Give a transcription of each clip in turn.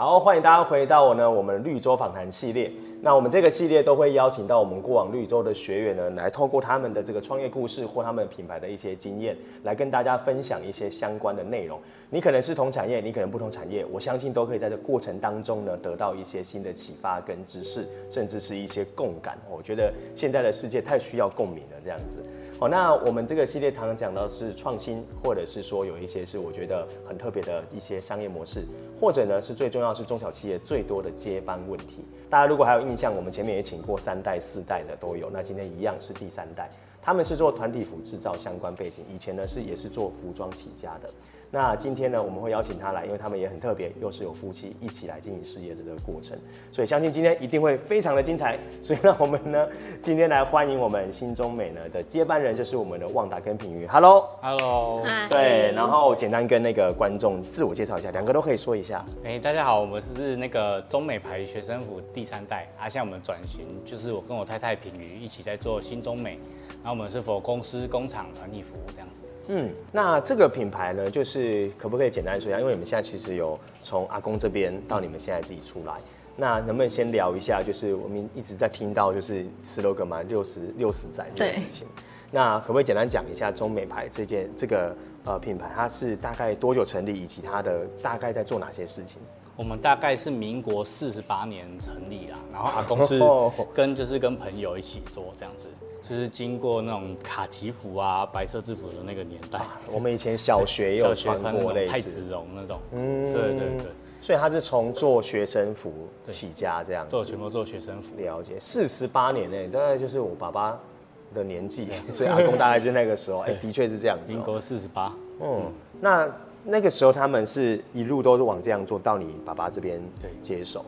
好，欢迎大家回到我呢我们绿洲访谈系列。那我们这个系列都会邀请到我们过往绿洲的学员呢，来透过他们的这个创业故事或他们品牌的一些经验，来跟大家分享一些相关的内容。你可能是同产业，你可能不同产业，我相信都可以在这过程当中呢，得到一些新的启发跟知识，甚至是一些共感。我觉得现在的世界太需要共鸣了，这样子。好，那我们这个系列常常讲到是创新，或者是说有一些是我觉得很特别的一些商业模式，或者呢是最重要是中小企业最多的接班问题。大家如果还有印象，我们前面也请过三代、四代的都有，那今天一样是第三代，他们是做团体服制造相关背景，以前呢是也是做服装起家的。那今天呢，我们会邀请他来，因为他们也很特别，又是有夫妻一起来经营事业的这个过程，所以相信今天一定会非常的精彩。所以让我们呢，今天来欢迎我们新中美呢的接班人，就是我们的旺达跟品瑜。Hello，Hello，对，然后简单跟那个观众自我介绍一下，两个都可以说一下。哎，大家好，我们是那个中美牌学生服第三代，啊，现在我们转型，就是我跟我太太品瑜一起在做新中美。然后我们是否公司、工厂、团体服务这样子？嗯，那这个品牌呢，就是可不可以简单说一下？因为你们现在其实有从阿公这边到你们现在自己出来，那能不能先聊一下？就是我们一直在听到就是 slogan 嘛，六十六十载这件事情。那可不可以简单讲一下中美牌这件这个呃品牌，它是大概多久成立，以及它的大概在做哪些事情？我们大概是民国四十八年成立啦，然后阿公是 跟就是跟朋友一起做这样子。就是经过那种卡其服啊、白色制服的那个年代，啊、我们以前小学也有穿过类似。太子绒那种，嗯，对对对，所以他是从做学生服起家这样子，做全部做学生服。了解，四十八年内，大概就是我爸爸的年纪，所以阿公大概就那个时候，哎、欸，的确是这样子。民国四十八，嗯，那那个时候他们是一路都是往这样做到你爸爸这边接手。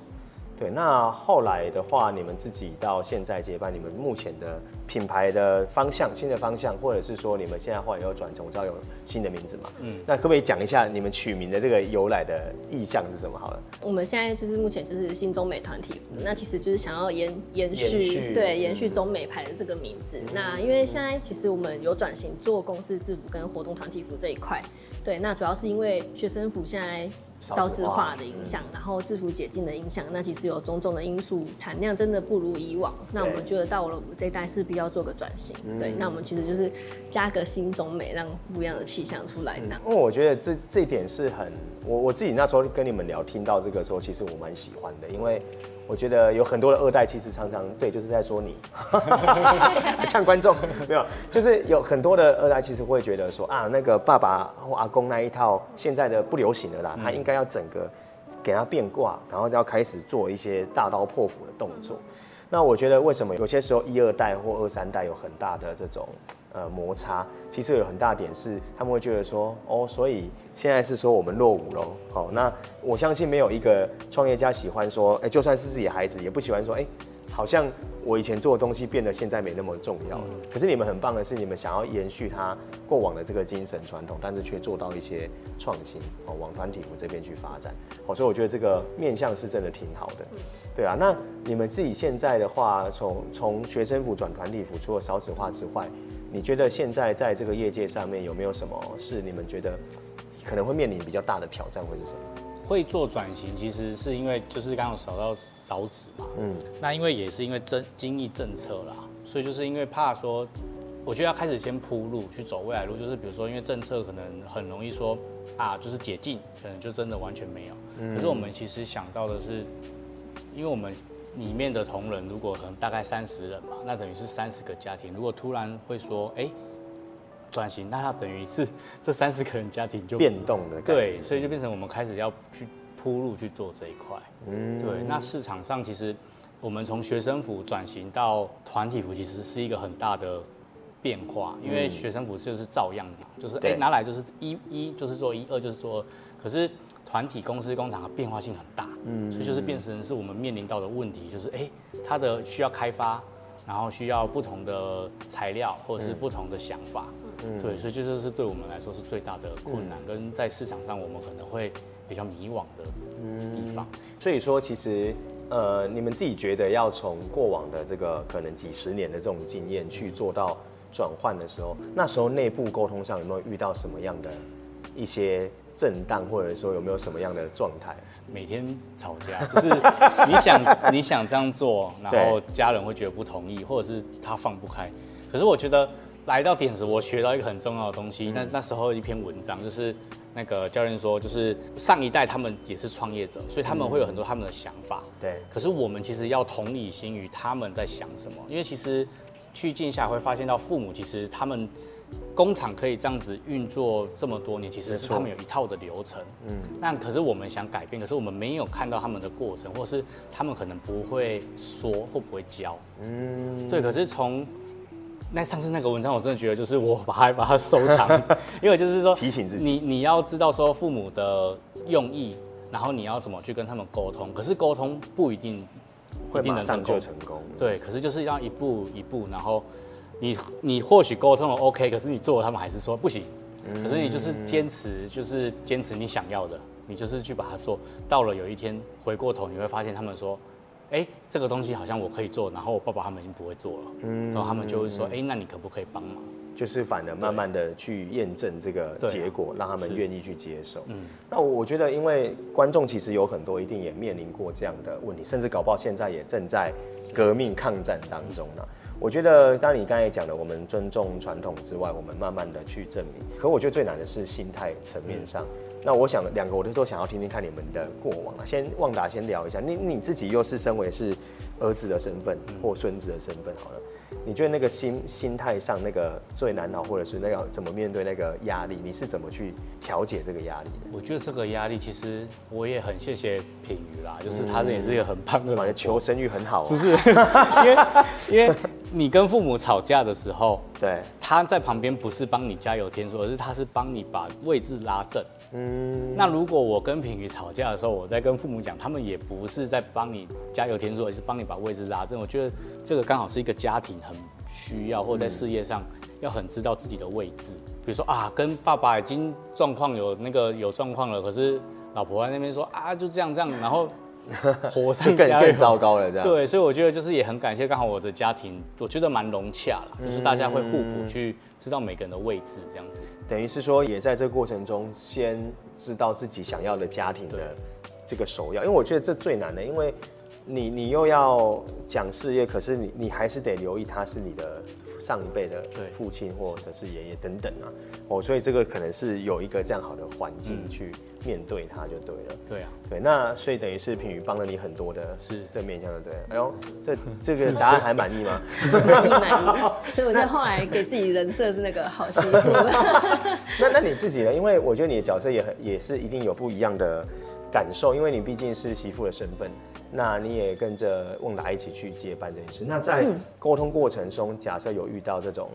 对，那后来的话，你们自己到现在接班，你们目前的品牌的方向，新的方向，或者是说你们现在后来有转成，我知道有新的名字嘛？嗯，那可不可以讲一下你们取名的这个由来的意向是什么？好了，我们现在就是目前就是新中美团体服，那其实就是想要延延续，延续对，延续中美牌的这个名字。嗯、那因为现在其实我们有转型做公司制服跟活动团体服这一块，对，那主要是因为学生服现在。少子化的影响，然后制服解禁的影响，那其实有种种的因素，产量真的不如以往。那我们觉得到了我们这一代势必要做个转型，对。那我们其实就是加个新中美，让不一样的气象出来。那因为我觉得这这一点是很，我我自己那时候跟你们聊，听到这个时候，其实我蛮喜欢的，因为。我觉得有很多的二代，其实常常对，就是在说你，呛观众没有，就是有很多的二代，其实会觉得说啊，那个爸爸或阿公那一套现在的不流行了啦，他应该要整个给他变卦，然后就要开始做一些大刀破斧的动作。那我觉得为什么有些时候一二代或二三代有很大的这种呃摩擦，其实有很大点是他们会觉得说哦，所以。现在是说我们落伍喽，好，那我相信没有一个创业家喜欢说，哎，就算是自己的孩子，也不喜欢说，哎，好像我以前做的东西变得现在没那么重要了。可是你们很棒的是，你们想要延续他过往的这个精神传统，但是却做到一些创新，哦，往团体服这边去发展，哦，所以我觉得这个面向是真的挺好的，对啊。那你们自己现在的话，从从学生服转团体服，除了少子化之外，你觉得现在在这个业界上面有没有什么是你们觉得？可能会面临比较大的挑战，会是什么？会做转型，其实是因为就是刚刚说到少子嘛，嗯，那因为也是因为政经济政策啦，所以就是因为怕说，我觉得要开始先铺路去走未来路，就是比如说因为政策可能很容易说啊，就是解禁，可能就真的完全没有。嗯，可是我们其实想到的是，因为我们里面的同仁如果可能大概三十人嘛，那等于是三十个家庭，如果突然会说，哎。转型，那它等于是 这三十个人家庭就变动了，对，所以就变成我们开始要去铺路去做这一块。嗯，对。那市场上其实我们从学生服转型到团体服，其实是一个很大的变化，因为学生服就是照样，就是哎拿来就是一一就是做一，二就是做二，可是团体公司工厂的变化性很大，嗯，所以就是变成是我们面临到的问题，就是哎它的需要开发，然后需要不同的材料或者是不同的想法。嗯，对，所以这就是对我们来说是最大的困难，嗯、跟在市场上我们可能会比较迷惘的地方。嗯、所以说，其实呃，你们自己觉得要从过往的这个可能几十年的这种经验去做到转换的时候，那时候内部沟通上有没有遇到什么样的一些震荡，或者说有没有什么样的状态？每天吵架，就是你想你想这样做，然后家人会觉得不同意，或者是他放不开。可是我觉得来到点子，我学到一个很重要的东西。那、嗯、那时候一篇文章就是。那个教练说，就是上一代他们也是创业者，所以他们会有很多他们的想法。对。可是我们其实要同理心于他们在想什么，因为其实去静下会发现到父母其实他们工厂可以这样子运作这么多年，其实是他们有一套的流程。嗯。那可是我们想改变，可是我们没有看到他们的过程，或是他们可能不会说会不会教。嗯。对，可是从。那上次那个文章，我真的觉得就是我把它把它收藏，因为就是说提醒自己，你你要知道说父母的用意，然后你要怎么去跟他们沟通。可是沟通不一定会马上就成功，对。可是就是要一步一步，然后你你或许沟通了 OK，可是你做了他们还是说不行。可是你就是坚持，就是坚持你想要的，你就是去把它做到了。有一天回过头，你会发现他们说。哎、欸，这个东西好像我可以做，然后我爸爸他们已经不会做了，嗯，然后他们就会说，哎、欸，那你可不可以帮忙？就是反而慢慢的去验证这个结果，让他们愿意去接受。嗯，那我我觉得，因为观众其实有很多一定也面临过这样的问题，甚至搞不好现在也正在革命抗战当中呢。我觉得，当你刚才讲的，我们尊重传统之外，我们慢慢的去证明。可我觉得最难的是心态层面上。嗯那我想两个我都都想要听听看你们的过往啊。先旺达先聊一下，你你自己又是身为是儿子的身份或孙子的身份，好了，你觉得那个心心态上那个最难熬，或者是那个怎么面对那个压力，你是怎么去调节这个压力的？我觉得这个压力其实我也很谢谢品妤啦，就是他也是一个很棒的，嗯、求生欲很好，啊，不是？因为因为你跟父母吵架的时候，对，他在旁边不是帮你加油添醋，而是他是帮你把位置拉正。嗯，那如果我跟品瑜吵架的时候，我在跟父母讲，他们也不是在帮你加油添醋，而是帮你把位置拉正。我觉得这个刚好是一个家庭很需要，或者在事业上要很知道自己的位置。比如说啊，跟爸爸已经状况有那个有状况了，可是老婆在那边说啊，就这样这样，然后。火上 加更更糟糕了，这样对，所以我觉得就是也很感谢，刚好我的家庭，我觉得蛮融洽了，就是大家会互补，去知道每个人的位置，这样子。等于是说，也在这个过程中，先知道自己想要的家庭的这个首要，因为我觉得这最难的，因为你你又要讲事业，可是你你还是得留意他是你的。上一辈的父亲或者是爷爷等等啊，哦，所以这个可能是有一个这样好的环境去面对他就对了。对啊，对，那所以等于是品宇帮了你很多的是正面向的，对。哎呦，这这个答案还满意吗？满 意满意。所以我就后来给自己人设是那个好媳妇。那那你自己呢？因为我觉得你的角色也很也是一定有不一样的感受，因为你毕竟是媳妇的身份。那你也跟着旺达一起去接班这件事。那在沟通过程中，假设有遇到这种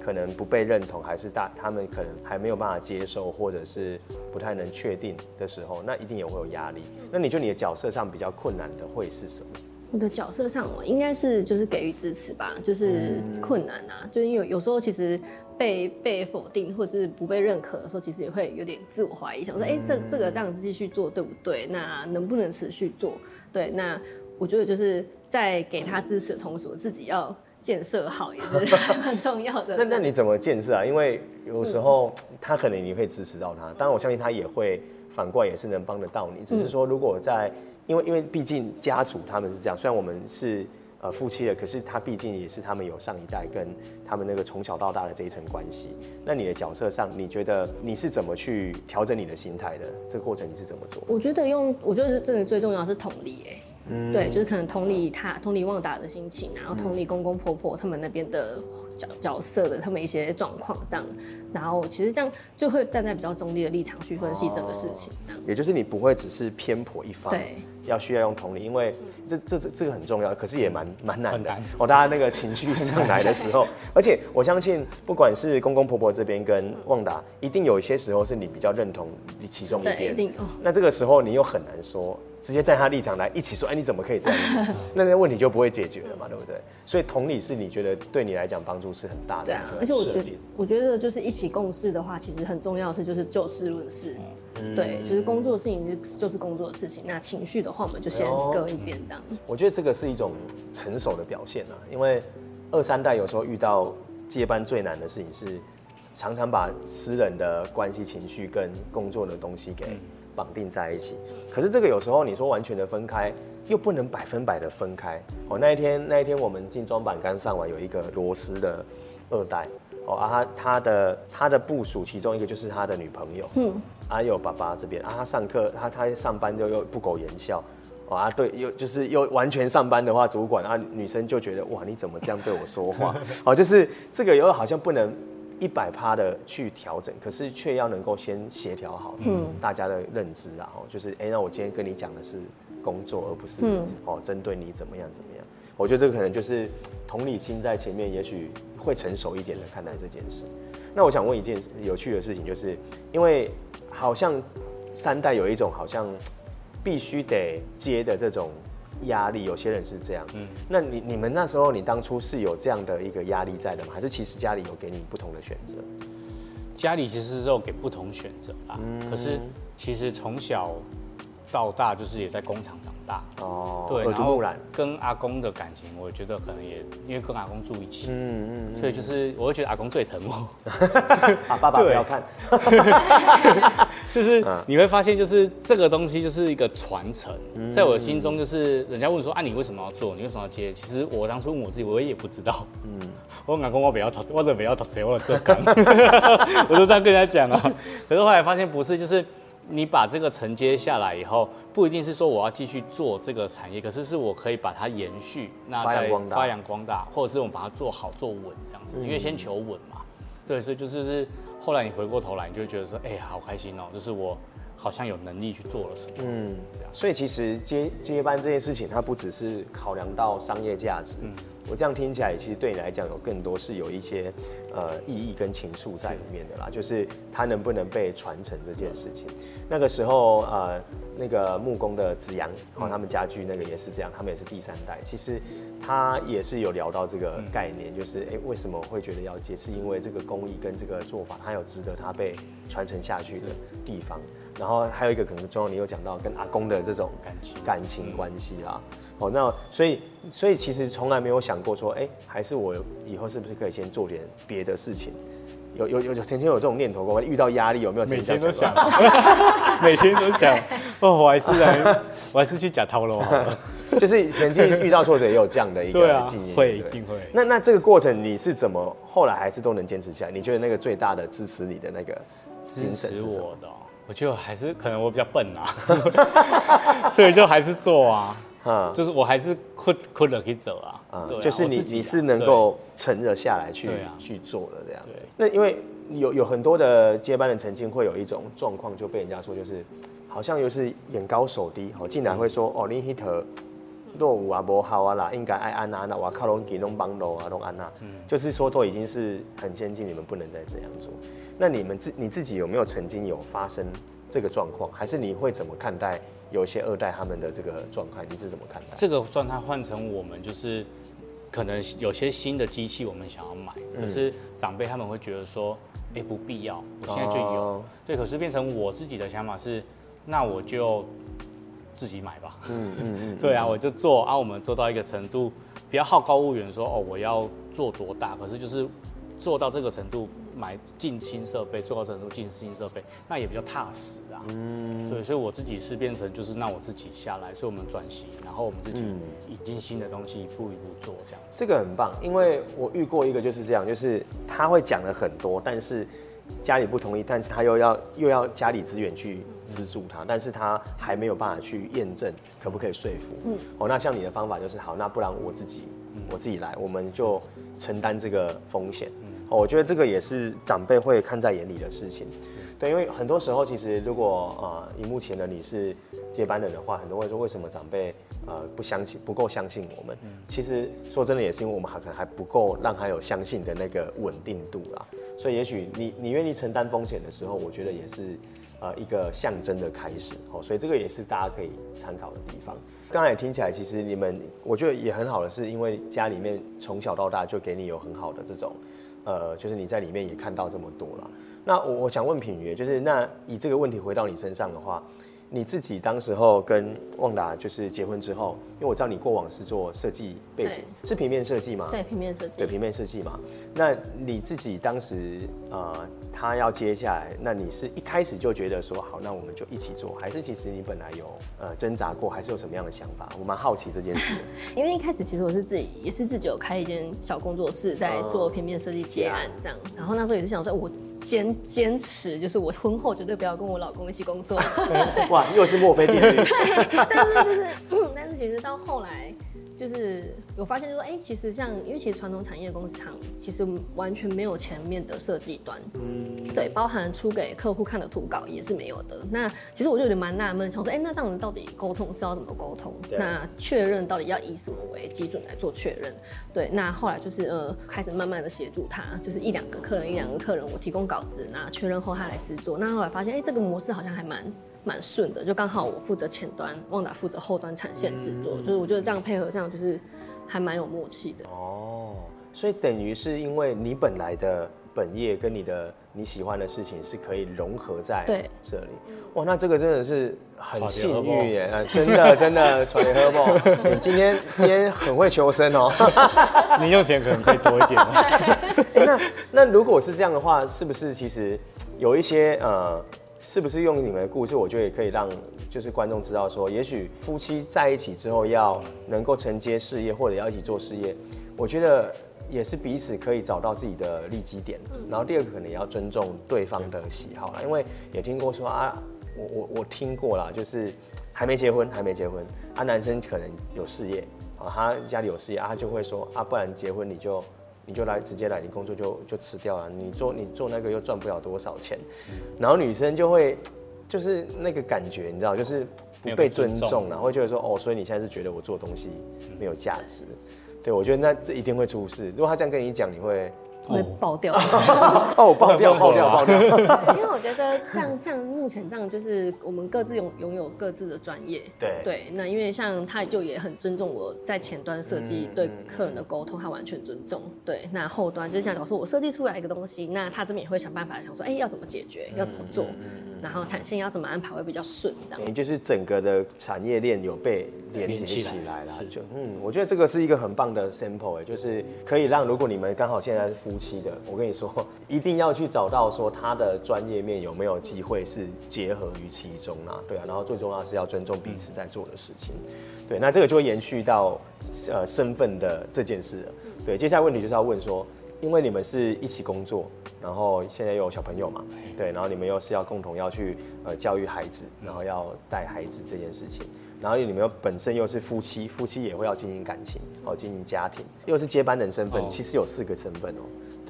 可能不被认同，还是大他们可能还没有办法接受，或者是不太能确定的时候，那一定也会有压力。那你觉得你的角色上比较困难的会是什么？我的角色上，我应该是就是给予支持吧，就是困难啊，就因为有时候其实被被否定或者是不被认可的时候，其实也会有点自我怀疑，想说，哎，这这个这样子继续做对不对？那能不能持续做？对，那我觉得就是在给他支持的同时，我自己要建设好也是 很重要的。那那你怎么建设啊？因为有时候他可能你会支持到他，当然我相信他也会反过来也是能帮得到你。只是说如果在，因为因为毕竟家族他们是这样，虽然我们是。呃，夫妻的，可是他毕竟也是他们有上一代跟他们那个从小到大的这一层关系。那你的角色上，你觉得你是怎么去调整你的心态的？这个过程你是怎么做？我觉得用，我觉得真的最重要的是同理，哎，嗯，对，就是可能同理他，同理旺达的心情，然后同理公公婆婆他们那边的角角色的他们一些状况这样，然后其实这样就会站在比较中立的立场去分析整个事情，这样。也就是你不会只是偏颇一方。对。要需要用同理，因为这这这这个很重要，可是也蛮蛮难的哦。大家那个情绪上来的时候，而且我相信，不管是公公婆婆这边跟旺达，一定有一些时候是你比较认同其中一边。一定哦。那这个时候你又很难说，直接在他立场来一起说，哎，你怎么可以这样？那那问题就不会解决了嘛，对不对？所以同理是你觉得对你来讲帮助是很大的。对啊，而且我觉得我觉得就是一起共事的话，其实很重要的是就是就事论事。对，就是工作的事情就是工作的事情，那情绪的话我们就先搁一边这样。我觉得这个是一种成熟的表现啊，因为二三代有时候遇到接班最难的事情是常常把私人的关系、情绪跟工作的东西给绑定在一起。可是这个有时候你说完全的分开，又不能百分百的分开。哦，那一天那一天我们进装板刚上完，有一个螺丝的二代。哦啊，他他的他的部署其中一个就是他的女朋友，嗯，还有爸爸这边啊，他上课他他上班就又不苟言笑，哦啊对，又就是又完全上班的话，主管啊女生就觉得哇你怎么这样对我说话？哦，就是这个又好像不能一百趴的去调整，可是却要能够先协调好，嗯，大家的认知啊，哦，就是哎，那我今天跟你讲的是工作，而不是哦针对你怎么样怎么样。我觉得这个可能就是同理心在前面，也许。会成熟一点的看待这件事。那我想问一件有趣的事情，就是因为好像三代有一种好像必须得接的这种压力，有些人是这样。嗯，那你你们那时候你当初是有这样的一个压力在的吗？还是其实家里有给你不同的选择？家里其实是有给不同选择啦。嗯，可是其实从小。到大就是也在工厂长大。哦，对，然后跟阿公的感情，我觉得可能也因为跟阿公住一起，嗯嗯，所以就是我会觉得阿公最疼我，啊 爸爸不要看，就是你会发现就是这个东西就是一个传承，在我的心中就是人家问说啊你为什么要做，你为什么要接？其实我当初问我自己，我也不知道，嗯，我阿公我不要投，我这不要投钱，我这干，我都 这样跟人家讲啊，可是后来发现不是，就是。你把这个承接下来以后，不一定是说我要继续做这个产业，可是是我可以把它延续，那再发扬光大，或者是我们把它做好做稳这样子，因为先求稳嘛。对，所以就是是后来你回过头来，你就会觉得说，哎，好开心哦，就是我好像有能力去做了什么，嗯，这样。所以其实接接班这件事情，它不只是考量到商业价值，嗯。我这样听起来，其实对你来讲有更多是有一些呃意义跟情愫在里面的啦，就是它能不能被传承这件事情。那个时候呃，那个木工的子阳，然后他们家具那个也是这样，他们也是第三代。其实他也是有聊到这个概念，就是哎，为什么会觉得要接？是因为这个工艺跟这个做法，它有值得它被传承下去的地方。然后还有一个可能重要，你有讲到跟阿公的这种感情感情关系啦。哦，那所以所以其实从来没有想过说，哎，还是我以后是不是可以先做点别的事情？有有有曾经有这种念头过？遇到压力有没有？每天都想，每天都想。哦，我还是来，我还是去假套喽好了。就是曾经遇到挫折也有这样的一个经验，会一定会。那那这个过程你是怎么后来还是都能坚持下来？你觉得那个最大的支持你的那个支持我的，我觉得还是可能我比较笨啊，所以就还是做啊。嗯，就是我还是困困了可以走啊，嗯，对啊，就是你你是能够沉着下来去去做的这样子。那因为有有很多的接班人曾经会有一种状况，就被人家说就是好像又是眼高手低，哦，竟然会说哦，你 hit 落伍啊，不好啊啦，应该爱安娜，那我靠龙给弄帮楼啊，弄安娜，嗯，就是说都已经是很先进，你们不能再这样做。那你们自你自己有没有曾经有发生这个状况，还是你会怎么看待？有一些二代他们的这个状态，你是怎么看待？这个状态换成我们就是，可能有些新的机器我们想要买，可是长辈他们会觉得说，哎、欸，不必要，我现在就有。哦、对，可是变成我自己的想法是，那我就自己买吧。嗯嗯嗯。对啊，我就做啊，我们做到一个程度，不要好高骛远，说哦，我要做多大，可是就是做到这个程度。买近新设备，做到程度近新设备，那也比较踏实啊。嗯，对，所以我自己是变成就是让我自己下来，所以我们转型，然后我们自己引进新的东西，一步一步做这样子。这个很棒，因为我遇过一个就是这样，就是他会讲了很多，但是家里不同意，但是他又要又要家里资源去资助他，但是他还没有办法去验证可不可以说服。嗯，哦，那像你的方法就是好，那不然我自己我自己来，我们就承担这个风险。我觉得这个也是长辈会看在眼里的事情，对，因为很多时候其实如果啊，荧幕前的你是接班人的话，很多人会说为什么长辈呃不相信，不够相信我们？其实说真的也是因为我们还可能还不够让他有相信的那个稳定度啦。所以也许你你愿意承担风险的时候，我觉得也是呃一个象征的开始哦。所以这个也是大家可以参考的地方。刚才也听起来，其实你们我觉得也很好的是，因为家里面从小到大就给你有很好的这种。呃，就是你在里面也看到这么多了。那我我想问品妤，就是那以这个问题回到你身上的话，你自己当时候跟旺达就是结婚之后，因为我知道你过往是做设计背景，是平面设计吗？对，平面设计。对，平面设计嘛。那你自己当时呃，他要接下来，那你是一开始就觉得说好，那我们就一起做，还是其实你本来有呃挣扎过，还是有什么样的想法？我蛮好奇这件事。因为一开始其实我是自己也是自己有开一间小工作室，在做平面设计接案这样，嗯、然后那时候也是想说我。坚坚持就是我婚后绝对不要跟我老公一起工作。哇，又是墨菲定律。对，但是就是，但是其实到后来。就是有发现，说，哎，其实像，因为其实传统产业工厂其实完全没有前面的设计端，嗯，对，包含出给客户看的图稿也是没有的。那其实我就有点蛮纳闷，想说，哎，那这样子到底沟通是要怎么沟通？那确认到底要以什么为基准来做确认？对，那后来就是呃，开始慢慢的协助他，就是一两个客人，一两个客人，我提供稿子，那确认后他来制作。那后来发现，哎，这个模式好像还蛮。蛮顺的，就刚好我负责前端，旺达负责后端产线制作，嗯、就是我觉得这样配合上就是还蛮有默契的。哦，所以等于是因为你本来的本业跟你的你喜欢的事情是可以融合在这里。哇，那这个真的是很幸运耶，啊、真的真的传联合梦，你今天 今天很会求生哦。你用钱可能可以多一点。欸、那那如果是这样的话，是不是其实有一些呃？是不是用你们的故事，我觉得也可以让就是观众知道说，也许夫妻在一起之后要能够承接事业，或者要一起做事业，我觉得也是彼此可以找到自己的利基点。然后第二个可能也要尊重对方的喜好啦，因为也听过说啊，我我我听过啦，就是还没结婚还没结婚啊，男生可能有事业啊，他家里有事业啊，他就会说啊，不然结婚你就。你就来直接来，你工作就就辞掉了。你做你做那个又赚不了多少钱，嗯、然后女生就会就是那个感觉，你知道，就是不被尊重了，会觉得说哦，所以你现在是觉得我做东西没有价值？嗯、对，我觉得那这一定会出事。如果他这样跟你讲，你会。会爆掉哦，爆掉，爆 掉，爆掉。因为我觉得像像目前这样，就是我们各自拥拥有各自的专业。对对，那因为像他就也很尊重我在前端设计对客人的沟通，他完全尊重。对，那后端就是像老师我设计出来一个东西，那他这边也会想办法想说，哎，要怎么解决，要怎么做，然后产线要怎么安排会比较顺，这样。就是整个的产业链有被连接起来了，就嗯，我觉得这个是一个很棒的 sample，哎，就是可以让如果你们刚好现在是夫。期的，我跟你说，一定要去找到说他的专业面有没有机会是结合于其中啊，对啊，然后最重要是要尊重彼此在做的事情，对，那这个就会延续到呃身份的这件事了，对，接下来问题就是要问说，因为你们是一起工作，然后现在又有小朋友嘛，对，然后你们又是要共同要去呃教育孩子，然后要带孩子这件事情。然后你们又本身又是夫妻，夫妻也会要经营感情，哦，经营家庭，又是接班人身份，其实有四个身份哦，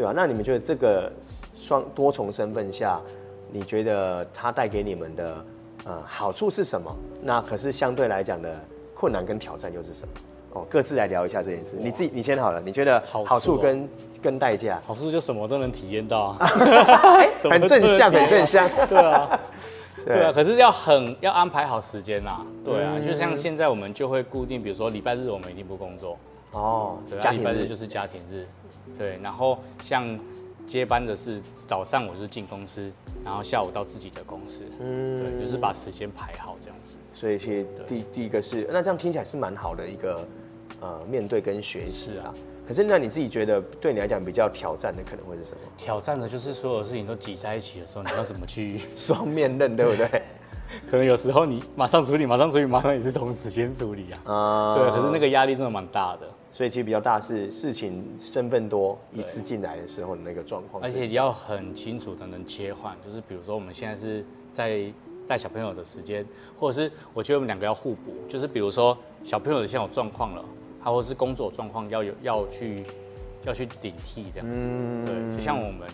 对吧？那你们觉得这个双多重身份下，你觉得它带给你们的呃好处是什么？那可是相对来讲的困难跟挑战又是什么？哦，各自来聊一下这件事。你自己你先好了，你觉得好处跟跟代价？好处就什么都能体验到 啊，很正向，很正向，对啊。对啊，可是要很要安排好时间呐。对啊，就像现在我们就会固定，比如说礼拜日我们一定不工作。哦，对，礼拜日就是家庭日。对，然后像接班的是早上我是进公司，然后下午到自己的公司。嗯，对，就是把时间排好这样子。所以其实第第一个是，那这样听起来是蛮好的一个呃面对跟学习啊。可是，那你自己觉得对你来讲比较挑战的可能会是什么？挑战的就是所有事情都挤在一起的时候，你要怎么去 双面刃，对不对？可能有时候你马上处理，马上处理，马上也是同时间处理啊。啊，对。可是那个压力真的蛮大的。所以其实比较大事事情身份多一次进来的时候的那个状况。而且你要很清楚的能切换，就是比如说我们现在是在带小朋友的时间，或者是我觉得我们两个要互补，就是比如说小朋友现在有状况了。他或是工作状况要有要去要去顶替这样子，嗯、对，就像我们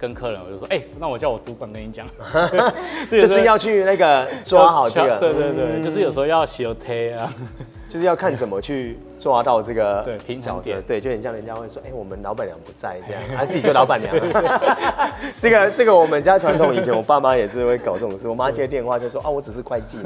跟客人，我就说，哎、欸，那我叫我主管跟你讲，就是要去那个抓好这个，对对对，嗯、就是有时候要小贴啊。就是要看怎么去抓到这个对平衡点，对，就很像人家会说，哎、欸，我们老板娘不在这样，他 自己就老板娘。这个这个我们家传统，以前我爸妈也是会搞这种事。我妈接电话就说，啊，我只是会计，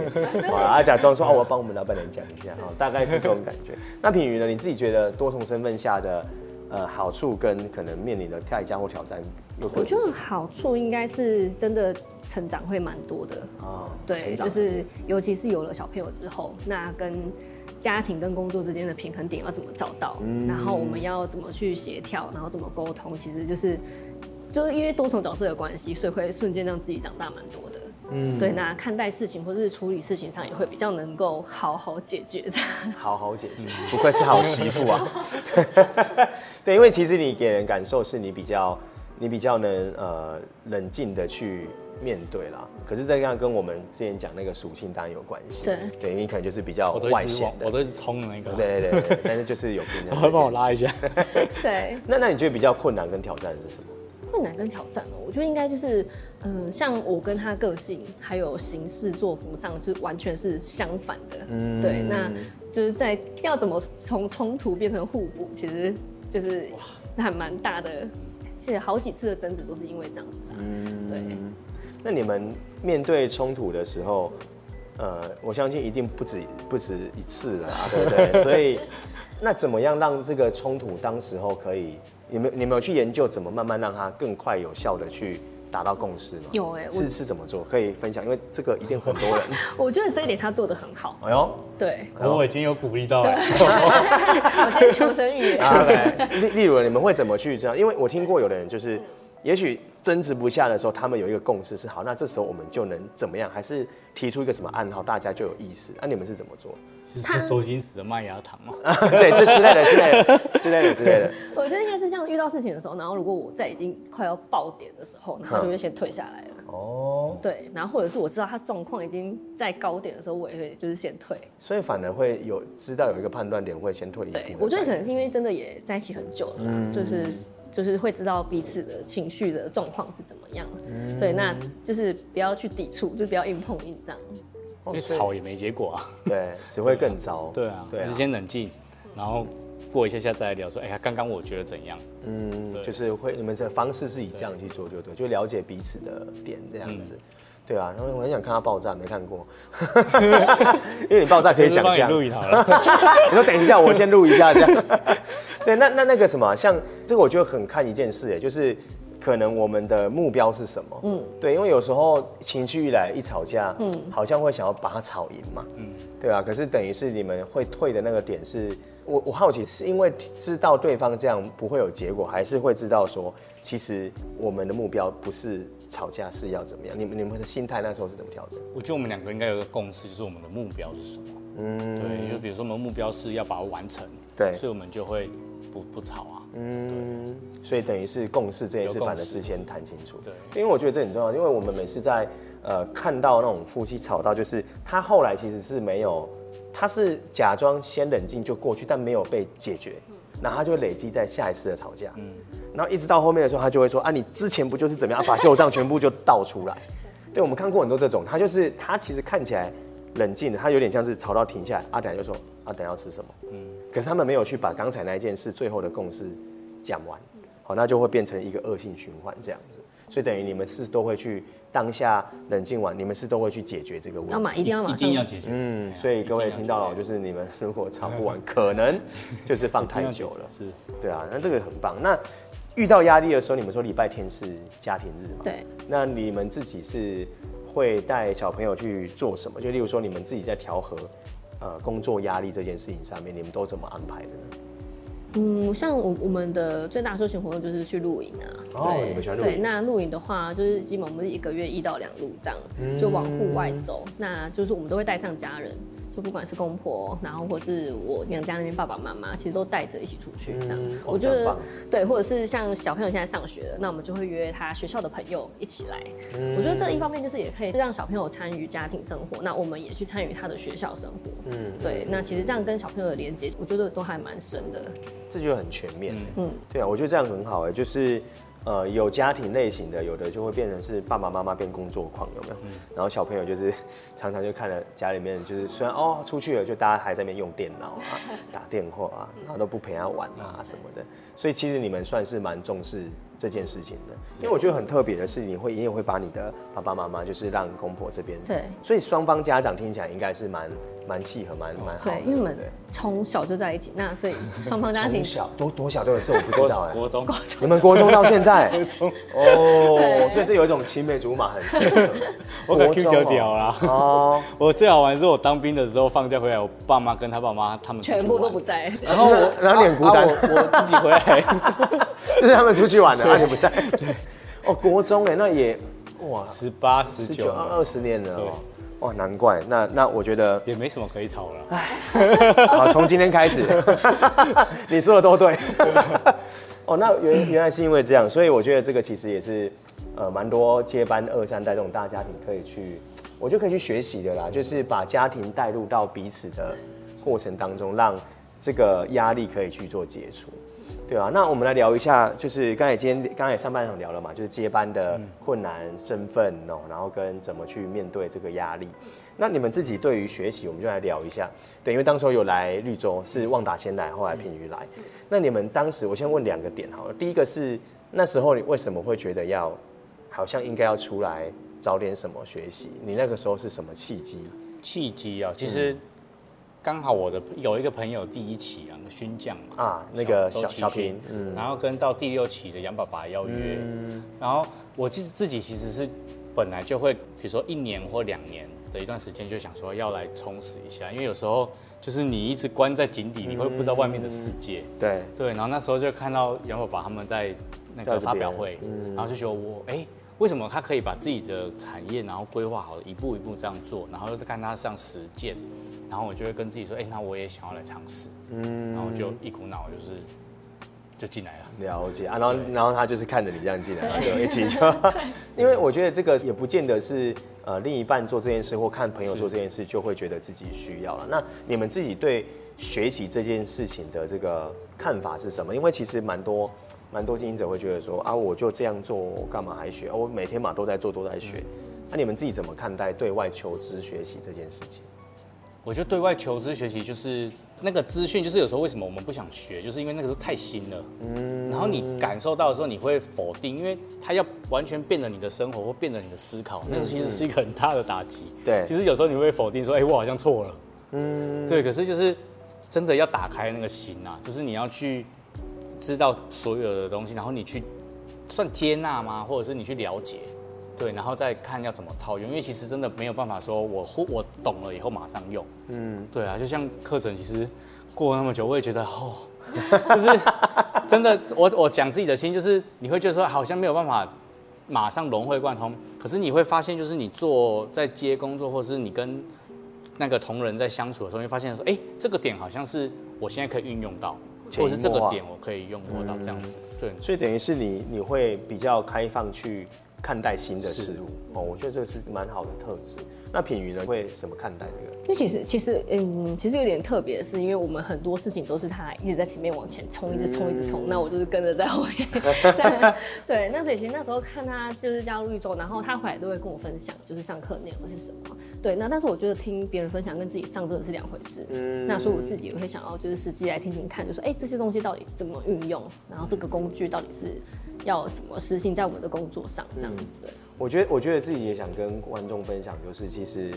啊，假装说，啊，我要帮我们老板娘讲一下，啊，大概是这种感觉。那品瑜呢？你自己觉得多重身份下的呃好处跟可能面临的代价或挑战有我觉得好处应该是真的成长会蛮多的啊。对，就是尤其是有了小朋友之后，那跟家庭跟工作之间的平衡点要怎么找到？嗯，然后我们要怎么去协调，然后怎么沟通？其实就是就是因为多重角色的关系，所以会瞬间让自己长大蛮多的。嗯，对，那看待事情或者是处理事情上也会比较能够好好解决的。好好解决，不愧是好媳妇啊。对，因为其实你给人感受是你比较，你比较能呃冷静的去面对啦。可是这样跟我们之前讲那个属性当然有关系。对，对，你可能就是比较外向的，我都是冲的那个。对对对，但是就是有平衡会帮我拉一下。对。那那你觉得比较困难跟挑战是什么？困难跟挑战哦，我觉得应该就是，嗯、呃，像我跟他个性还有行事作风上，就完全是相反的。嗯，对，那就是在要怎么从冲突变成互补，其实就是还蛮大的，其实好几次的争执都是因为这样子。嗯，对。那你们面对冲突的时候，呃，我相信一定不止不止一次了，对不对？所以。那怎么样让这个冲突当时候可以？你们你们有去研究怎么慢慢让它更快有效的去达到共识吗？有哎、欸，是是怎么做？可以分享，因为这个一定很多人。我觉得这一点他做的很好。哎呦，对，我已经有鼓励到了。我今天求生欲。例例如你们会怎么去这样？因为我听过有的人就是，也许争执不下的时候，他们有一个共识是好，那这时候我们就能怎么样？还是提出一个什么暗号，大家就有意思？那、啊、你们是怎么做？是周星驰的麦芽糖吗？对，这之类的、之类的、之类的、之类的。我觉得应该是这样，遇到事情的时候，然后如果我在已经快要爆点的时候，然后就会先退下来了。哦。对，然后或者是我知道他状况已经在高点的时候，我也会就是先退。所以反而会有知道有一个判断点，会先退一步。对，我觉得可能是因为真的也在一起很久了，嗯、就是就是会知道彼此的情绪的状况是怎么样。嗯。对，那就是不要去抵触，就不要硬碰硬这样。因为吵也没结果啊，对，只会更糟。对啊，对啊，先冷静，然后过一下下再来聊，说，哎呀，刚刚我觉得怎样？嗯，对就是会，你们的方式是以这样去做就对，就了解彼此的点这样子。对啊，然后我很想看他爆炸，没看过，因为你爆炸可以想象。录一套了。你说等一下，我先录一下这样。对，那那那个什么，像这个我觉得很看一件事，哎，就是。可能我们的目标是什么？嗯，对，因为有时候情绪一来一吵架，嗯，好像会想要把它吵赢嘛，嗯，对啊。可是等于是你们会退的那个点是，我我好奇是因为知道对方这样不会有结果，还是会知道说，其实我们的目标不是吵架，是要怎么样？你们你们的心态那时候是怎么调整？我觉得我们两个应该有个共识，就是我们的目标是什么？嗯，对，就比如说我们目标是要把它完成，对，所以我们就会不不吵啊。嗯，对所以等于是共识这件事，反正事先谈清楚。对，因为我觉得这很重要，因为我们每次在呃看到那种夫妻吵到，就是他后来其实是没有，他是假装先冷静就过去，但没有被解决，然后他就会累积在下一次的吵架。嗯，然后一直到后面的时候，他就会说啊，你之前不就是怎么样，把旧账全部就倒出来。对，我们看过很多这种，他就是他其实看起来冷静的，他有点像是吵到停下来，阿、啊、等下就说阿、啊、等下要吃什么？嗯。可是他们没有去把刚才那一件事最后的共识讲完，好，那就会变成一个恶性循环这样子。所以等于你们是都会去当下冷静完，你们是都会去解决这个问题。要嘛，一定要嘛，一定要解决。嗯，所以各位听到了，就是你们如果吵不完，可能 就是放太久了。是，对啊，那这个很棒。那遇到压力的时候，你们说礼拜天是家庭日嘛？对。那你们自己是会带小朋友去做什么？就例如说，你们自己在调和。呃，工作压力这件事情上面，你们都怎么安排的呢？嗯，像我我们的最大休闲活动就是去露营啊。哦，对你们喜欢露营？对，那露营的话，就是基本我们是一个月一到两路这样，嗯、就往户外走。那就是我们都会带上家人。就不管是公婆，然后或是我娘家那边爸爸妈妈，其实都带着一起出去这样。嗯、我觉得对，或者是像小朋友现在上学了，那我们就会约他学校的朋友一起来。嗯、我觉得这一方面就是也可以让小朋友参与家庭生活，那我们也去参与他的学校生活。嗯，对，那其实这样跟小朋友的连接，我觉得都还蛮深的。这就很全面。嗯，对啊，我觉得这样很好哎，就是。呃，有家庭类型的，有的就会变成是爸爸妈妈变工作狂，有没有？嗯、然后小朋友就是 常常就看着家里面，就是虽然哦出去了，就大家还在那边用电脑啊、打电话啊，然后都不陪他玩啊什么的。所以其实你们算是蛮重视这件事情的？因为我觉得很特别的是，你会你也会把你的爸爸妈妈就是让公婆这边，对，所以双方家长听起来应该是蛮蛮契合，蛮蛮好。对，因为我们从小就在一起，那所以双方家庭。小多多小都有，这我不知道哎。国中，你们国中到现在，国中。哦，所以这有一种青梅竹马很适合。我可 Q 掉掉啦。哦，我最好玩是我当兵的时候放假回来，我爸妈跟他爸妈他们全部都不在，然后我然后你很孤单，我自己回来，就是他们出去玩了，你不在。哦，国中哎，那也哇，十八十九二十年了。哇，难怪，那那我觉得也没什么可以吵了。哎，好，从今天开始，你说的都对。哦，那原原来是因为这样，所以我觉得这个其实也是呃蛮多接班二三代这种大家庭可以去，我就可以去学习的啦，就是把家庭带入到彼此的过程当中，让这个压力可以去做解除。对啊，那我们来聊一下，就是刚才今天刚才上半场聊了嘛，就是接班的困难、身份哦，然后跟怎么去面对这个压力。那你们自己对于学习，我们就来聊一下。对，因为当时候有来绿洲，是旺达先来，后来平鱼来。那你们当时，我先问两个点好了。第一个是那时候你为什么会觉得要，好像应该要出来找点什么学习？你那个时候是什么契机？契机啊，其实。嗯刚好我的有一个朋友第一期啊，勋将嘛啊，那个小小平，嗯，然后跟到第六期的杨爸爸邀约，嗯，然后我其实自己其实是本来就会，比如说一年或两年的一段时间，就想说要来充实一下，因为有时候就是你一直关在井底，你会不知道外面的世界，对。对，然后那时候就看到杨爸爸他们在那个发表会，然后就觉得我哎。为什么他可以把自己的产业，然后规划好，一步一步这样做，然后又是看他上实践，然后我就会跟自己说，哎，那我也想要来尝试，嗯，然后就一股脑就是就进来了。了解啊，然后然后他就是看着你这样进来，就一起就，因为我觉得这个也不见得是呃另一半做这件事或看朋友做这件事就会觉得自己需要了。那你们自己对学习这件事情的这个看法是什么？因为其实蛮多。蛮多经营者会觉得说啊，我就这样做，我干嘛还学？我每天嘛都在做，都在学。那你们自己怎么看待对外求知学习这件事情？我觉得对外求知学习就是那个资讯，就是有时候为什么我们不想学，就是因为那个时候太新了。嗯。然后你感受到的时候，你会否定，因为它要完全变了你的生活或变了你的思考，那个其实是一个很大的打击。对。其实有时候你会否定说，哎，我好像错了。嗯。对，可是就是真的要打开那个心啊，就是你要去。知道所有的东西，然后你去算接纳吗？或者是你去了解，对，然后再看要怎么套用。因为其实真的没有办法说我我懂了以后马上用。嗯，对啊，就像课程，其实过了那么久，我也觉得哦，就是 真的，我我讲自己的心，就是你会觉得说好像没有办法马上融会贯通，可是你会发现，就是你做在接工作，或是你跟那个同仁在相处的时候，你会发现说，哎，这个点好像是我现在可以运用到。或是这个点我可以用过到这样子，对，所以等于是你你会比较开放去看待新的事物。哦，我觉得这个是蛮好的特质。那品瑜呢，会怎么看待这个？因为其实其实嗯，其实有点特别的是，因为我们很多事情都是他一直在前面往前冲，一直冲一直冲，那我就是跟着在后面。对，那所以其实那时候看他就是加入绿洲，然后他回来都会跟我分享，就是上课内容是什么。对，那但是我觉得听别人分享跟自己上真的是两回事。嗯，那所以我自己也会想要就是实际来听听看，就说哎、欸、这些东西到底怎么运用，然后这个工具到底是要怎么实行在我们的工作上这样子。对，我觉得我觉得自己也想跟观众分享，就是其实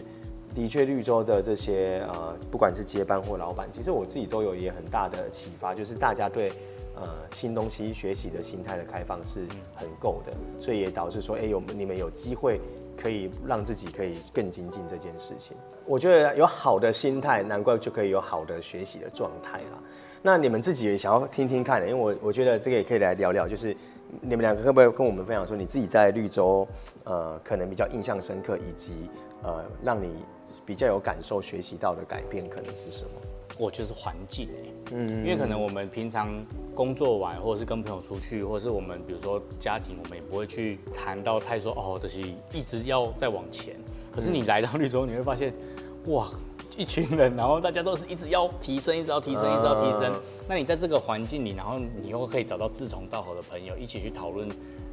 的确绿洲的这些呃不管是接班或老板，其实我自己都有一个很大的启发，就是大家对呃新东西学习的心态的开放是很够的，所以也导致说哎有你们有机会。可以让自己可以更精进这件事情，我觉得有好的心态，难怪就可以有好的学习的状态啦。那你们自己也想要听听看，因为我我觉得这个也可以来聊聊，就是你们两个可不可以跟我们分享说，你自己在绿洲呃可能比较印象深刻，以及呃让你比较有感受学习到的改变可能是什么？我就是环境，嗯，因为可能我们平常工作完，或者是跟朋友出去，或者是我们比如说家庭，我们也不会去谈到太说哦，这些一直要再往前。可是你来到绿洲，你会发现，哇，一群人，然后大家都是一直要提升，一直要提升，一直要提升。那你在这个环境里，然后你又可以找到志同道合的朋友，一起去讨论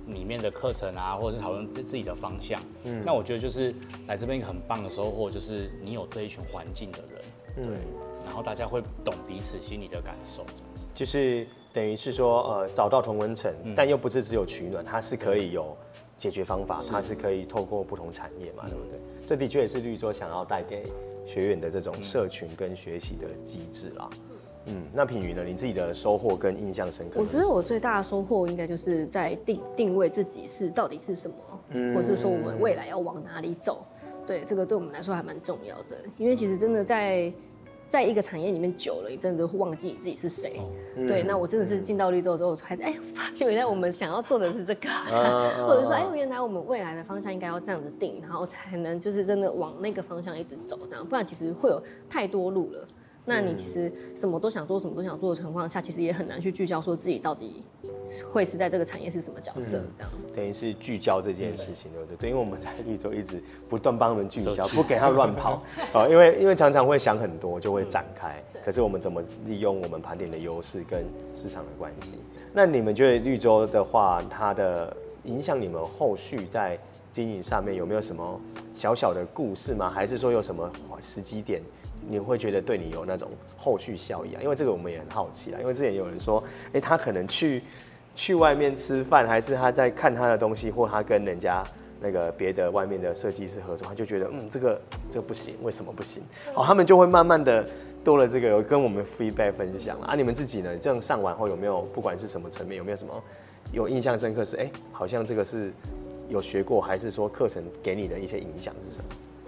里面的课程啊，或者是讨论自己的方向。嗯，那我觉得就是来这边一个很棒的收获，就是你有这一群环境的人，对。然后大家会懂彼此心里的感受，这样子。就是等于是说，呃，找到同温层，嗯、但又不是只有取暖，它是可以有解决方法，是它是可以透过不同产业嘛，对不对？这的确也是绿洲想要带给学员的这种社群跟学习的机制啦。嗯，那品瑜呢？你自己的收获跟印象深刻？我觉得我最大的收获应该就是在定定位自己是到底是什么，嗯、或者是说我们未来要往哪里走。对，这个对我们来说还蛮重要的，因为其实真的在。在一个产业里面久了，你真的会忘记你自己是谁。哦、对，那我真的是进到绿洲之后，还是哎，发现原来我们想要做的是这个，或者说哎，原来我们未来的方向应该要这样子定，然后才能就是真的往那个方向一直走，这样，不然其实会有太多路了。那你其实什么都想做，什么都想做的情况下，其实也很难去聚焦，说自己到底会是在这个产业是什么角色，这样。等于是聚焦这件事情，对不对？对，因为我们在绿洲一直不断帮他们聚焦，不给他乱跑啊，因为因为常常会想很多，就会展开。可是我们怎么利用我们盘点的优势跟市场的关系？那你们觉得绿洲的话，它的影响你们后续在经营上面有没有什么小小的故事吗？还是说有什么时机点？你会觉得对你有那种后续效益啊？因为这个我们也很好奇啊。因为之前有人说，哎，他可能去去外面吃饭，还是他在看他的东西，或他跟人家那个别的外面的设计师合作，他就觉得，嗯，这个这个不行，为什么不行？哦，他们就会慢慢的多了这个有跟我们 feedback 分享啊。你们自己呢？这样上完后有没有不管是什么层面，有没有什么有印象深刻？是哎，好像这个是有学过，还是说课程给你的一些影响是什么？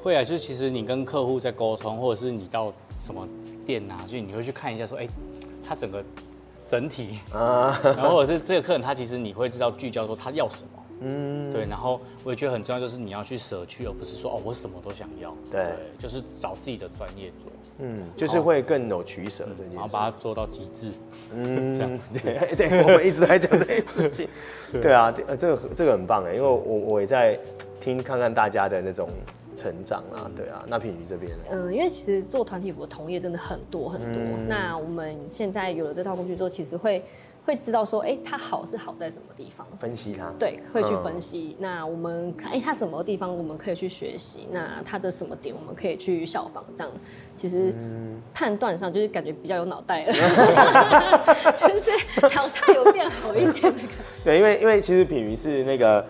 会啊，就是其实你跟客户在沟通，或者是你到什么店啊，就你会去看一下，说，哎，他整个整体 啊，然后或者是这个客人，他其实你会知道聚焦说他要什么，嗯，对，然后我也觉得很重要，就是你要去舍去，而不是说哦，我什么都想要，对，对，就是找自己的专业做，嗯，就是会更有取舍这件事，然后把它做到极致，嗯，这样，对 对，我们一直在讲这件事情，对。啊，呃，这个这个很棒哎，因为我我也在听看看大家的那种。成长啊，对啊，那品鱼这边，嗯，因为其实做团体服的同业真的很多很多。嗯、那我们现在有了这套工具之后，其实会会知道说，哎、欸，它好是好在什么地方？分析它。对，会去分析。嗯、那我们看，哎、欸，它什么地方我们可以去学习？那它的什么点我们可以去效仿？这样，其实判断上就是感觉比较有脑袋了，就是脑袋有变好一点的。对，因为因为其实品鱼是那个。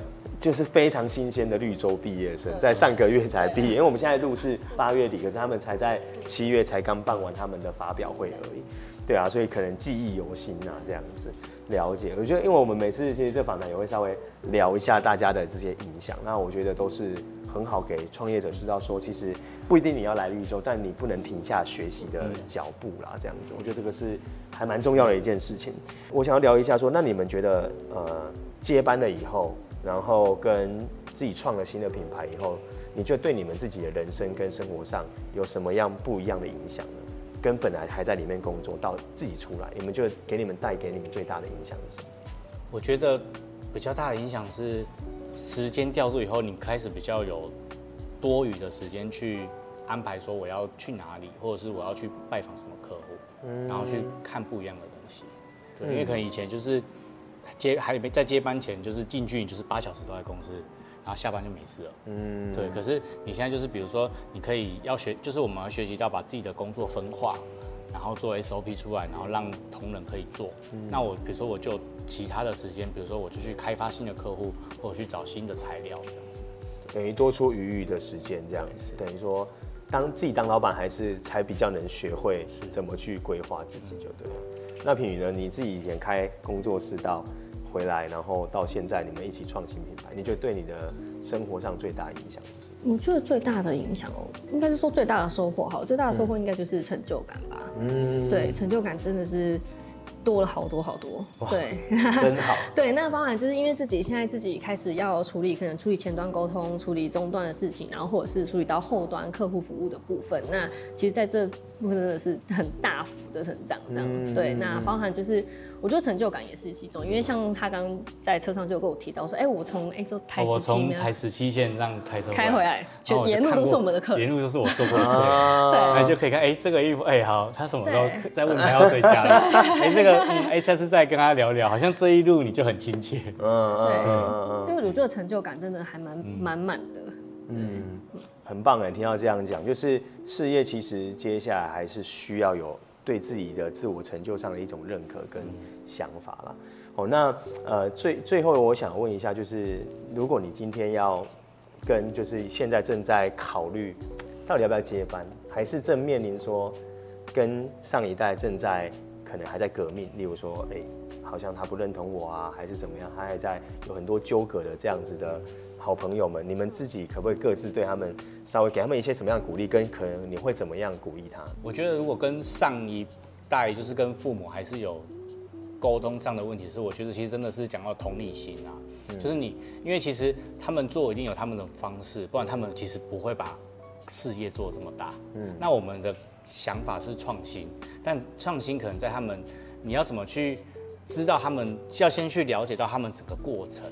就是非常新鲜的绿洲毕业生，在上个月才毕业，因为我们现在录是八月底，可是他们才在七月才刚办完他们的发表会而已。对啊，所以可能记忆犹新啊，这样子了解。我觉得，因为我们每次其实这访谈也会稍微聊一下大家的这些影响，那我觉得都是很好给创业者知道说，其实不一定你要来绿洲，但你不能停下学习的脚步啦，这样子。我觉得这个是还蛮重要的一件事情。我想要聊一下说，那你们觉得呃接班了以后？然后跟自己创了新的品牌以后，你觉得对你们自己的人生跟生活上有什么样不一样的影响呢？跟本来还在里面工作到自己出来，你们觉得给你们带给你们最大的影响是什么？我觉得比较大的影响是时间调度以后，你开始比较有多余的时间去安排说我要去哪里，或者是我要去拜访什么客户，嗯，然后去看不一样的东西。对，因为可能以前就是。接还没在接班前，就是进去，你就是八小时都在公司，然后下班就没事了。嗯，对。可是你现在就是，比如说，你可以要学，就是我们要学习到把自己的工作分化，然后做 SOP 出来，然后让同仁可以做。嗯、那我比如说，我就其他的时间，比如说我就去开发新的客户，或者去找新的材料，这样子，等于多出余裕的时间，这样子。等于说，当自己当老板，还是才比较能学会怎么去规划自己，就对了。那品宇呢？你自己以前开工作室到回来，然后到现在你们一起创新品牌，你觉得对你的生活上最大的影响是什么？我觉得最大的影响哦，应该是说最大的收获。好，最大的收获应该就是成就感吧。嗯，对，成就感真的是。多了好多好多，对，真好。对，那当然就是因为自己现在自己开始要处理，可能处理前端沟通、处理中端的事情，然后或者是处理到后端客户服务的部分。那其实在这部分真的是很大幅的成长，这样。嗯、对，那包含就是。我觉得成就感也是其中，因为像他刚刚在车上就跟我提到说，哎、欸，我从哎说台我从台十七线这样开车开回来，就沿路都是我们的客人，沿路都是我做过的客人，对，那就可以看，哎、欸，这个衣服，哎、欸，好，他什么时候再问他要追加的？哎、欸，这个，嗯，哎、欸，下次再跟他聊聊，好像这一路你就很亲切，嗯，对，因为我觉得成就感真的还蛮满满的，嗯，很棒哎，听到这样讲，就是事业其实接下来还是需要有。对自己的自我成就上的一种认可跟想法啦。哦，那呃最最后我想问一下，就是如果你今天要跟就是现在正在考虑到底要不要接班，还是正面临说跟上一代正在可能还在革命，例如说，哎，好像他不认同我啊，还是怎么样，他还在有很多纠葛的这样子的好朋友们，你们自己可不可以各自对他们稍微给他们一些什么样的鼓励，跟可能你会怎么样鼓励他？我觉得如果跟上一代就是跟父母还是有沟通上的问题，是我觉得其实真的是讲到同理心啊，嗯、就是你因为其实他们做一定有他们的方式，不然他们其实不会把事业做这么大。嗯，那我们的想法是创新，但创新可能在他们，你要怎么去知道他们，要先去了解到他们整个过程，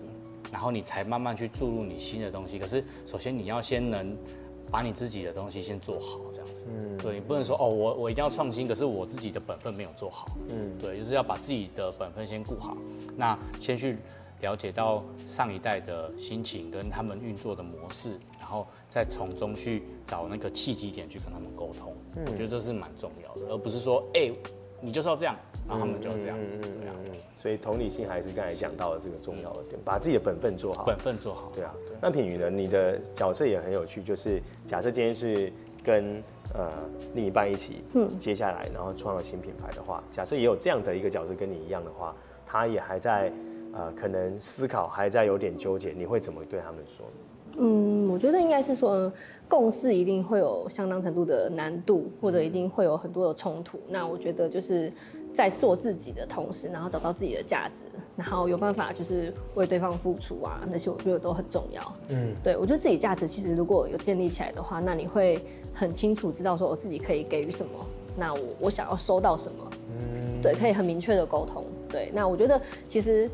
然后你才慢慢去注入你新的东西。可是首先你要先能把你自己的东西先做好。这样子嗯，对，你不能说哦，我我一定要创新，可是我自己的本分没有做好。嗯，对，就是要把自己的本分先顾好。那先去了解到上一代的心情跟他们运作的模式，然后再从中去找那个契机点去跟他们沟通。嗯，我觉得这是蛮重要的，而不是说，哎、欸，你就是要这样，然后他们就要这样。嗯嗯嗯嗯，嗯。所以同理心还是刚才讲到的这个重要的点，把自己的本分做好。本分做好。对啊。那品宇呢？你的角色也很有趣，就是假设今天是。跟呃另一半一起，嗯，接下来然后创了新品牌的话，假设也有这样的一个角色跟你一样的话，他也还在呃可能思考，还在有点纠结，你会怎么对他们说？嗯，我觉得应该是说共事一定会有相当程度的难度，或者一定会有很多的冲突。那我觉得就是。在做自己的同时，然后找到自己的价值，然后有办法就是为对方付出啊，那些我觉得都很重要。嗯，对，我觉得自己价值其实如果有建立起来的话，那你会很清楚知道说我自己可以给予什么，那我我想要收到什么。嗯，对，可以很明确的沟通。对，那我觉得其实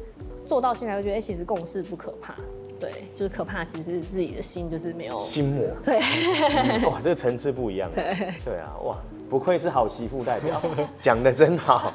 做到现在，我觉得哎，其实共事不可怕。对，就是可怕，其实是自己的心就是没有心魔。对，哇，这个层次不一样。对，对啊，哇。不愧是好媳妇代表，讲的真好，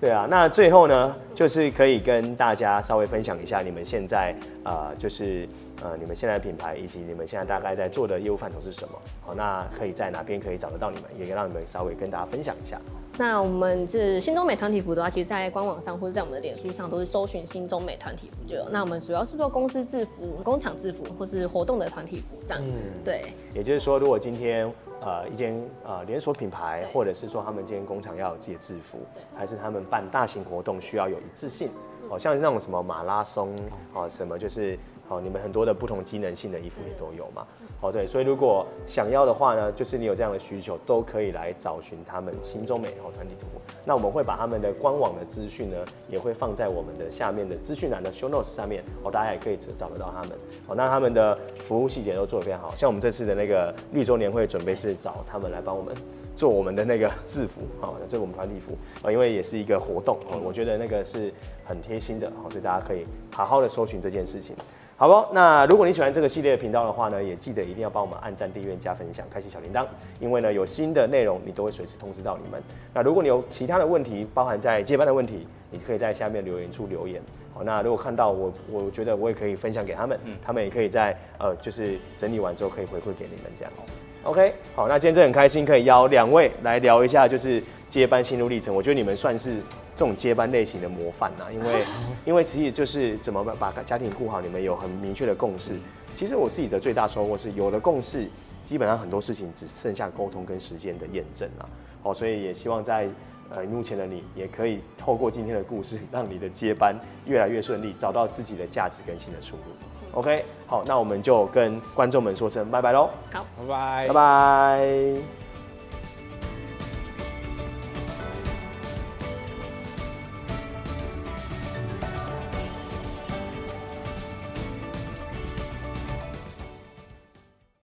对啊。那最后呢，就是可以跟大家稍微分享一下你们现在呃，就是呃，你们现在的品牌以及你们现在大概在做的业务范畴是什么？好，那可以在哪边可以找得到你们？也可以让你们稍微跟大家分享一下。那我们是新中美团体服的话，其实，在官网上或者在我们的脸书上都是搜寻新中美团体服就有。那我们主要是做公司制服、工厂制服或是活动的团体服这样。嗯，对。也就是说，如果今天。呃，一间呃连锁品牌，或者是说他们今天工厂要有自己的制服，还是他们办大型活动需要有一致性，好像那种什么马拉松，哦，什么就是。哦，你们很多的不同机能性的衣服也都有嘛？哦，对，所以如果想要的话呢，就是你有这样的需求，都可以来找寻他们新中美好团体图。那我们会把他们的官网的资讯呢，也会放在我们的下面的资讯栏的 show notes 上面，哦，大家也可以找得到他们。哦，那他们的服务细节都做得非常好，像我们这次的那个绿洲年会准备是找他们来帮我们做我们的那个制服，好，这是我们团体服啊，因为也是一个活动，哦我觉得那个是很贴心的，好，所以大家可以好好的搜寻这件事情。好不，那如果你喜欢这个系列的频道的话呢，也记得一定要帮我们按赞、订阅、加分享、开启小铃铛，因为呢有新的内容，你都会随时通知到你们。那如果你有其他的问题，包含在接班的问题，你可以在下面留言处留言。好，那如果看到我，我觉得我也可以分享给他们，嗯、他们也可以在呃就是整理完之后可以回馈给你们这样。OK，好，那今天真的很开心，可以邀两位来聊一下就是接班心路历程。我觉得你们算是。这种接班类型的模范呐，因为 因为其实就是怎么把把家庭顾好，你们有很明确的共识。其实我自己的最大收获是有了共识，基本上很多事情只剩下沟通跟时间的验证了。哦，所以也希望在呃目前的你也可以透过今天的故事，让你的接班越来越顺利，找到自己的价值跟新的出路。OK，好，那我们就跟观众们说声拜拜喽。好，拜拜，拜拜。